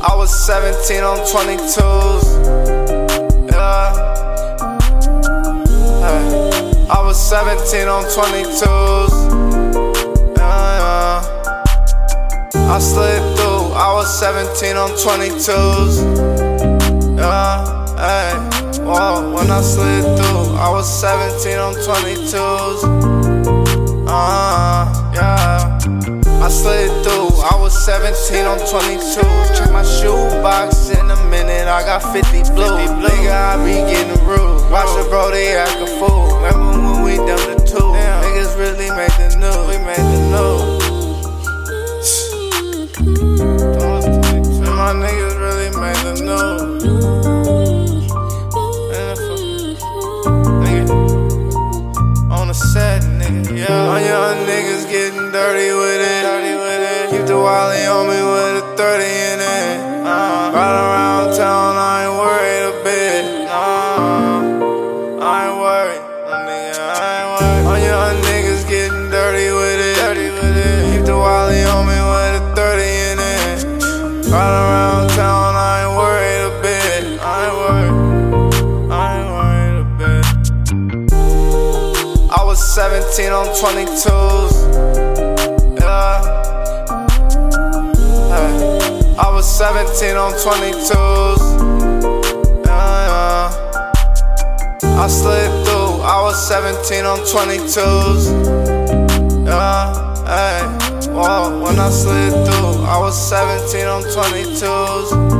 I was 17 on 22s. Yeah. Hey. I was 17 on 22s. Yeah, yeah. I slid through. I was 17 on 22s. Yeah, hey. Whoa, when I slid was 17 on 22s. Uh, yeah. I slid through, I was 17 on 22. Check my shoebox in a minute, I got 50 blue. Nigga, I be getting rude. Watch the bro, they Right around town, I ain't worried a bit. I ain't worried. I ain't worried a bit. I was 17 on 22s. Yeah. Hey. I was 17 on 22s. Yeah, yeah. I slid through. I was 17 on 22s. Yeah. Hey. Whoa. When I slid through, I was 17 on 22s.